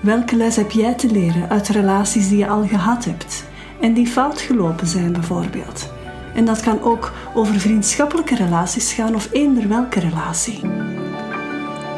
Welke les heb jij te leren uit relaties die je al gehad hebt en die fout gelopen zijn bijvoorbeeld? En dat kan ook over vriendschappelijke relaties gaan of eender welke relatie.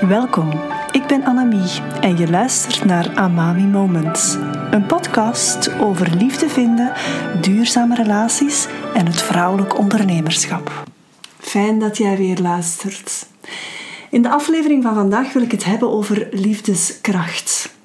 Welkom, ik ben Annemie en je luistert naar Amami Moments. Een podcast over liefde vinden, duurzame relaties en het vrouwelijk ondernemerschap. Fijn dat jij weer luistert. In de aflevering van vandaag wil ik het hebben over liefdeskracht.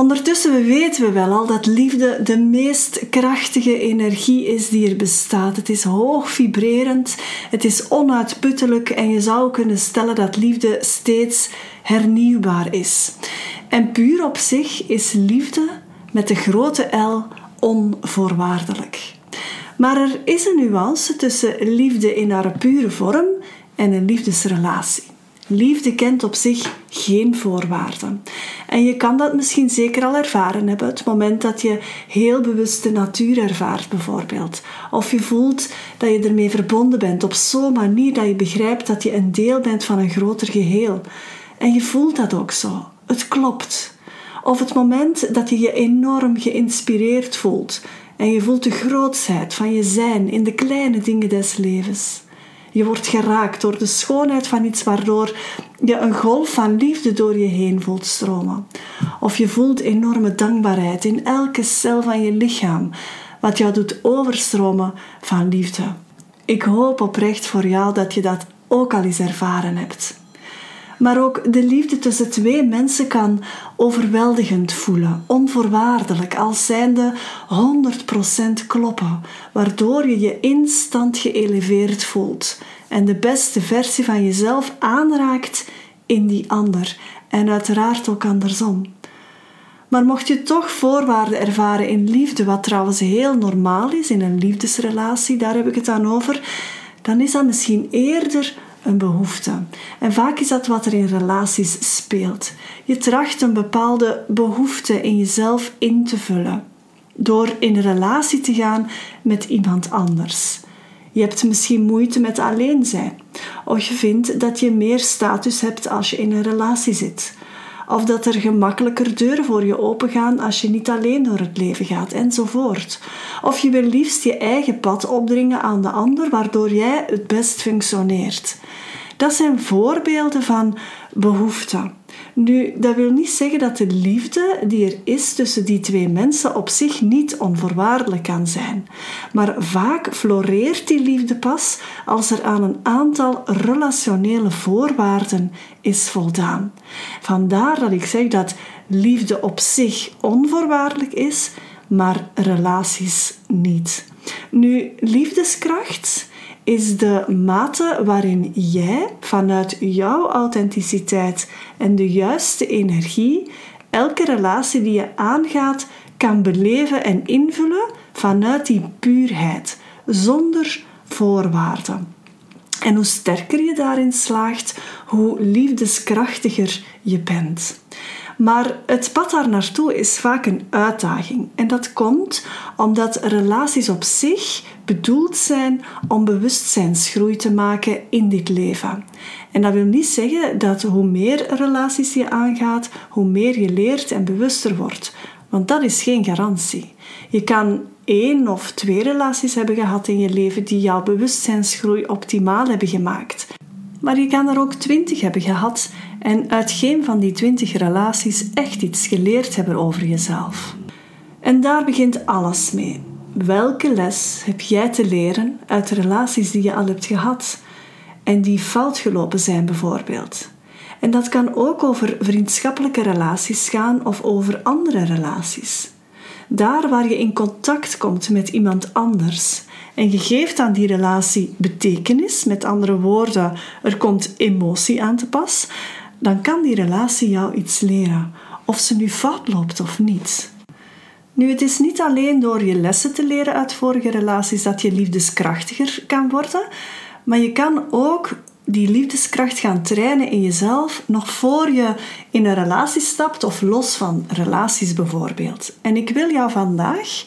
Ondertussen weten we wel al dat liefde de meest krachtige energie is die er bestaat. Het is hoog vibrerend, het is onuitputtelijk en je zou kunnen stellen dat liefde steeds hernieuwbaar is. En puur op zich is liefde met de grote L onvoorwaardelijk. Maar er is een nuance tussen liefde in haar pure vorm en een liefdesrelatie. Liefde kent op zich geen voorwaarden. En je kan dat misschien zeker al ervaren hebben, het moment dat je heel bewust de natuur ervaart, bijvoorbeeld. Of je voelt dat je ermee verbonden bent op zo'n manier dat je begrijpt dat je een deel bent van een groter geheel. En je voelt dat ook zo. Het klopt. Of het moment dat je je enorm geïnspireerd voelt en je voelt de grootsheid van je zijn in de kleine dingen des levens. Je wordt geraakt door de schoonheid van iets waardoor je een golf van liefde door je heen voelt stromen. Of je voelt enorme dankbaarheid in elke cel van je lichaam, wat jou doet overstromen van liefde. Ik hoop oprecht voor jou dat je dat ook al eens ervaren hebt. Maar ook de liefde tussen twee mensen kan overweldigend voelen, onvoorwaardelijk, als zijnde 100% kloppen, waardoor je je instant geëleveerd voelt en de beste versie van jezelf aanraakt in die ander en uiteraard ook andersom. Maar mocht je toch voorwaarden ervaren in liefde, wat trouwens heel normaal is in een liefdesrelatie, daar heb ik het aan over, dan is dat misschien eerder een behoefte. En vaak is dat wat er in relaties speelt. Je tracht een bepaalde behoefte in jezelf in te vullen door in een relatie te gaan met iemand anders. Je hebt misschien moeite met alleen zijn, of je vindt dat je meer status hebt als je in een relatie zit, of dat er gemakkelijker deuren voor je opengaan als je niet alleen door het leven gaat, enzovoort. Of je wil liefst je eigen pad opdringen aan de ander, waardoor jij het best functioneert. Dat zijn voorbeelden van behoeften. Nu, dat wil niet zeggen dat de liefde die er is tussen die twee mensen op zich niet onvoorwaardelijk kan zijn. Maar vaak floreert die liefde pas als er aan een aantal relationele voorwaarden is voldaan. Vandaar dat ik zeg dat liefde op zich onvoorwaardelijk is, maar relaties niet. Nu, liefdeskracht is de mate waarin jij vanuit jouw authenticiteit en de juiste energie elke relatie die je aangaat kan beleven en invullen vanuit die puurheid, zonder voorwaarden. En hoe sterker je daarin slaagt, hoe liefdeskrachtiger je bent. Maar het pad daar naartoe is vaak een uitdaging. En dat komt omdat relaties op zich bedoeld zijn om bewustzijnsgroei te maken in dit leven. En dat wil niet zeggen dat hoe meer relaties je aangaat, hoe meer je leert en bewuster wordt. Want dat is geen garantie. Je kan één of twee relaties hebben gehad in je leven die jouw bewustzijnsgroei optimaal hebben gemaakt. Maar je kan er ook twintig hebben gehad en uit geen van die twintig relaties echt iets geleerd hebben over jezelf. En daar begint alles mee. Welke les heb jij te leren uit de relaties die je al hebt gehad en die fout gelopen zijn, bijvoorbeeld? En dat kan ook over vriendschappelijke relaties gaan of over andere relaties. Daar waar je in contact komt met iemand anders en je geeft aan die relatie betekenis, met andere woorden, er komt emotie aan te pas, dan kan die relatie jou iets leren, of ze nu fout loopt of niet. Nu, het is niet alleen door je lessen te leren uit vorige relaties dat je liefdeskrachtiger kan worden, maar je kan ook die liefdeskracht gaan trainen in jezelf nog voor je in een relatie stapt of los van relaties bijvoorbeeld. En ik wil jou vandaag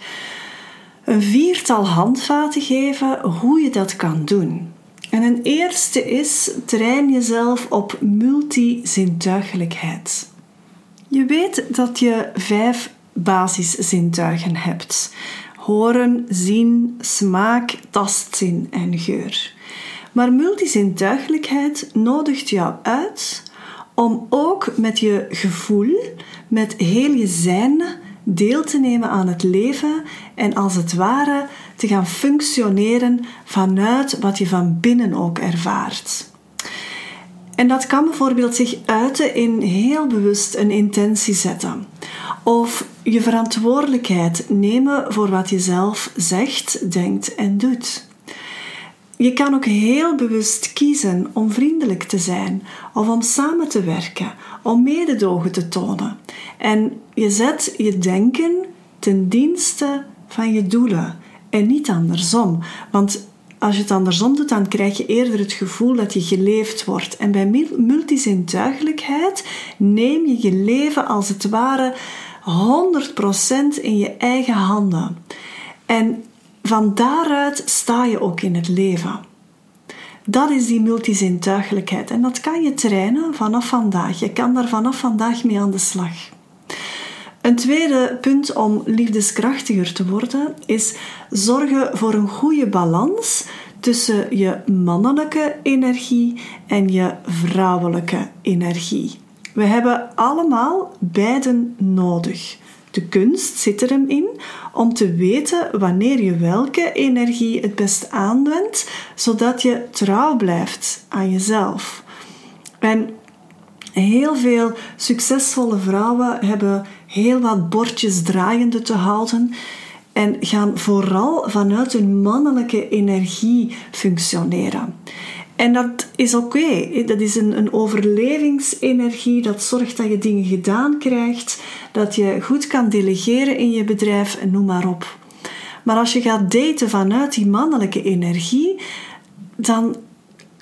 een viertal handvaten geven hoe je dat kan doen. En een eerste is: train jezelf op multizintuigelijkheid. Je weet dat je vijf basiszintuigen hebt: horen, zien, smaak, tastzin en geur. Maar multizintuigelijkheid nodigt jou uit om ook met je gevoel, met heel je zijn, deel te nemen aan het leven en als het ware te gaan functioneren vanuit wat je van binnen ook ervaart. En dat kan bijvoorbeeld zich uiten in heel bewust een intentie zetten. Of je verantwoordelijkheid nemen voor wat je zelf zegt, denkt en doet. Je kan ook heel bewust kiezen om vriendelijk te zijn of om samen te werken, om mededogen te tonen. En je zet je denken ten dienste van je doelen en niet andersom. Want als je het andersom doet, dan krijg je eerder het gevoel dat je geleefd wordt. En bij multizintuigelijkheid neem je je leven als het ware 100% in je eigen handen. En van daaruit sta je ook in het leven. Dat is die multizintuigelijkheid en dat kan je trainen vanaf vandaag. Je kan daar vanaf vandaag mee aan de slag. Een tweede punt om liefdeskrachtiger te worden is zorgen voor een goede balans tussen je mannelijke energie en je vrouwelijke energie. We hebben allemaal beiden nodig. De kunst zit er hem in om te weten wanneer je welke energie het best aanwendt, zodat je trouw blijft aan jezelf. En heel veel succesvolle vrouwen hebben heel wat bordjes draaiende te houden en gaan vooral vanuit hun mannelijke energie functioneren. En dat is oké. Dat is een, een overlevingsenergie dat zorgt dat je dingen gedaan krijgt, dat je goed kan delegeren in je bedrijf en noem maar op. Maar als je gaat daten vanuit die mannelijke energie, dan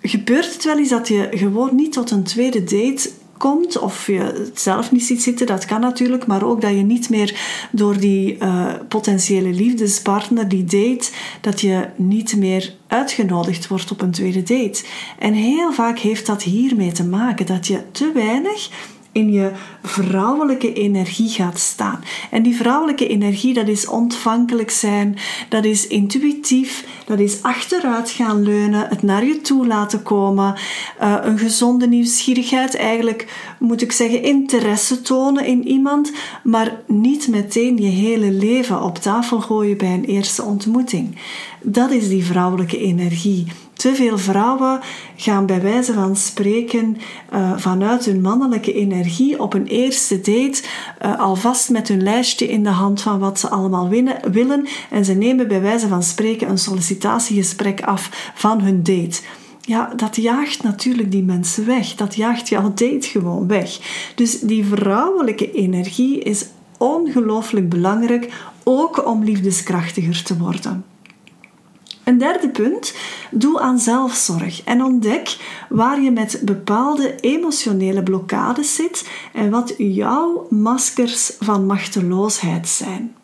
gebeurt het wel eens dat je gewoon niet tot een tweede date komt of je het zelf niet ziet zitten, dat kan natuurlijk, maar ook dat je niet meer door die uh, potentiële liefdespartner, die date, dat je niet meer uitgenodigd wordt op een tweede date. En heel vaak heeft dat hiermee te maken dat je te weinig in je vrouwelijke energie gaat staan. En die vrouwelijke energie, dat is ontvankelijk zijn, dat is intuïtief, dat is achteruit gaan leunen, het naar je toe laten komen, uh, een gezonde nieuwsgierigheid, eigenlijk moet ik zeggen interesse tonen in iemand, maar niet meteen je hele leven op tafel gooien bij een eerste ontmoeting. Dat is die vrouwelijke energie. Te veel vrouwen gaan bij wijze van spreken uh, vanuit hun mannelijke energie op een eerste date uh, alvast met hun lijstje in de hand van wat ze allemaal willen en ze nemen bij wijze van spreken een sollicitatiegesprek af van hun date. Ja, dat jaagt natuurlijk die mensen weg. Dat jaagt jouw date gewoon weg. Dus die vrouwelijke energie is ongelooflijk belangrijk, ook om liefdeskrachtiger te worden. Een derde punt, doe aan zelfzorg en ontdek waar je met bepaalde emotionele blokkades zit en wat jouw maskers van machteloosheid zijn.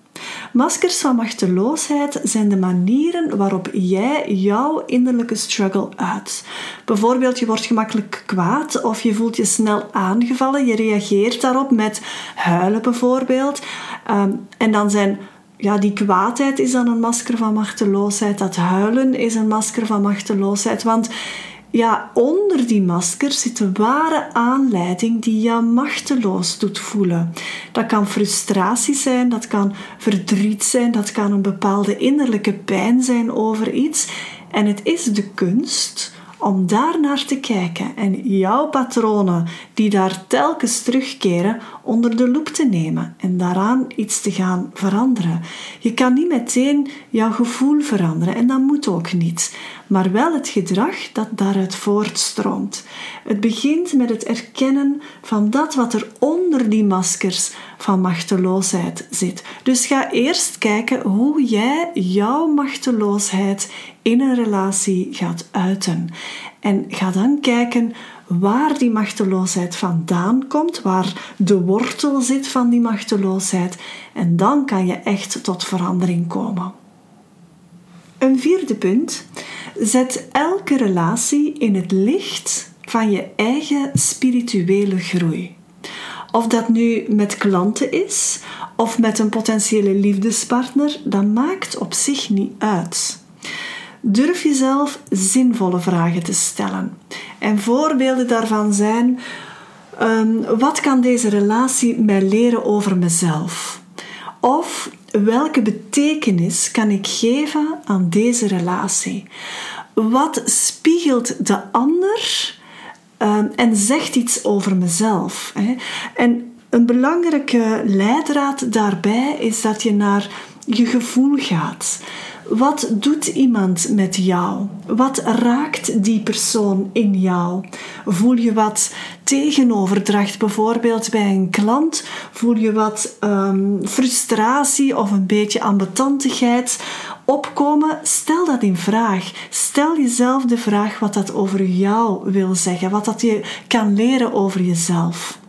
Maskers van machteloosheid zijn de manieren waarop jij jouw innerlijke struggle uit. Bijvoorbeeld, je wordt gemakkelijk kwaad of je voelt je snel aangevallen. Je reageert daarop met huilen bijvoorbeeld. Ehm, en dan zijn ja, die kwaadheid is dan een masker van machteloosheid. Dat huilen is een masker van machteloosheid. Want ja, onder die masker zit de ware aanleiding die jou machteloos doet voelen. Dat kan frustratie zijn, dat kan verdriet zijn, dat kan een bepaalde innerlijke pijn zijn over iets. En het is de kunst om daar naar te kijken en jouw patronen die daar telkens terugkeren onder de loep te nemen en daaraan iets te gaan veranderen. Je kan niet meteen jouw gevoel veranderen en dat moet ook niet, maar wel het gedrag dat daaruit voortstroomt. Het begint met het erkennen van dat wat er onder die maskers van machteloosheid zit. Dus ga eerst kijken hoe jij jouw machteloosheid in een relatie gaat uiten. En ga dan kijken waar die machteloosheid vandaan komt, waar de wortel zit van die machteloosheid. En dan kan je echt tot verandering komen. Een vierde punt. Zet elke relatie in het licht van je eigen spirituele groei. Of dat nu met klanten is of met een potentiële liefdespartner, dat maakt op zich niet uit. Durf jezelf zinvolle vragen te stellen. En voorbeelden daarvan zijn: ehm, wat kan deze relatie mij leren over mezelf? Of welke betekenis kan ik geven aan deze relatie? Wat spiegelt de ander ehm, en zegt iets over mezelf? Hè? En een belangrijke leidraad daarbij is dat je naar je gevoel gaat. Wat doet iemand met jou? Wat raakt die persoon in jou? Voel je wat tegenoverdracht, bijvoorbeeld bij een klant? Voel je wat um, frustratie of een beetje ambetantigheid opkomen? Stel dat in vraag. Stel jezelf de vraag wat dat over jou wil zeggen, wat dat je kan leren over jezelf.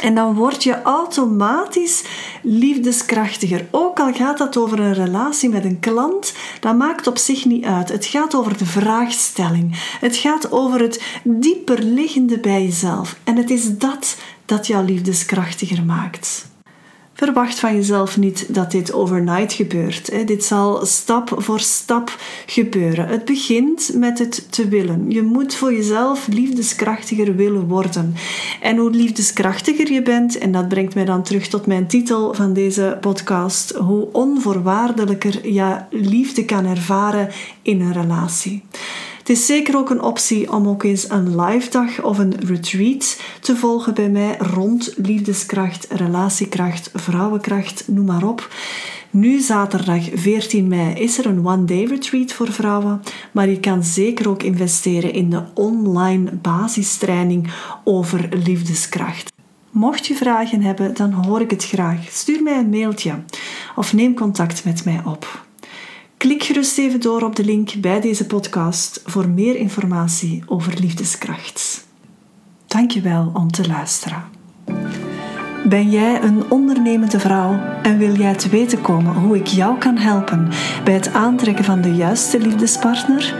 En dan word je automatisch liefdeskrachtiger. Ook al gaat dat over een relatie met een klant, dat maakt op zich niet uit. Het gaat over de vraagstelling. Het gaat over het dieper liggende bij jezelf. En het is dat dat jou liefdeskrachtiger maakt. Verwacht van jezelf niet dat dit overnight gebeurt. Dit zal stap voor stap gebeuren. Het begint met het te willen. Je moet voor jezelf liefdeskrachtiger willen worden. En hoe liefdeskrachtiger je bent, en dat brengt mij dan terug tot mijn titel van deze podcast, hoe onvoorwaardelijker je liefde kan ervaren in een relatie. Het is zeker ook een optie om ook eens een live dag of een retreat te volgen bij mij rond liefdeskracht, relatiekracht, vrouwenkracht, noem maar op. Nu, zaterdag 14 mei, is er een one-day retreat voor vrouwen, maar je kan zeker ook investeren in de online basistraining over liefdeskracht. Mocht je vragen hebben, dan hoor ik het graag. Stuur mij een mailtje of neem contact met mij op. Klik gerust even door op de link bij deze podcast voor meer informatie over liefdeskracht. Dankjewel om te luisteren. Ben jij een ondernemende vrouw en wil jij te weten komen hoe ik jou kan helpen bij het aantrekken van de juiste liefdespartner?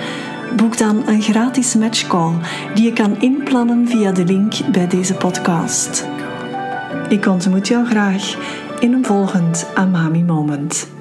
Boek dan een gratis matchcall die je kan inplannen via de link bij deze podcast. Ik ontmoet jou graag in een volgend Amami Moment.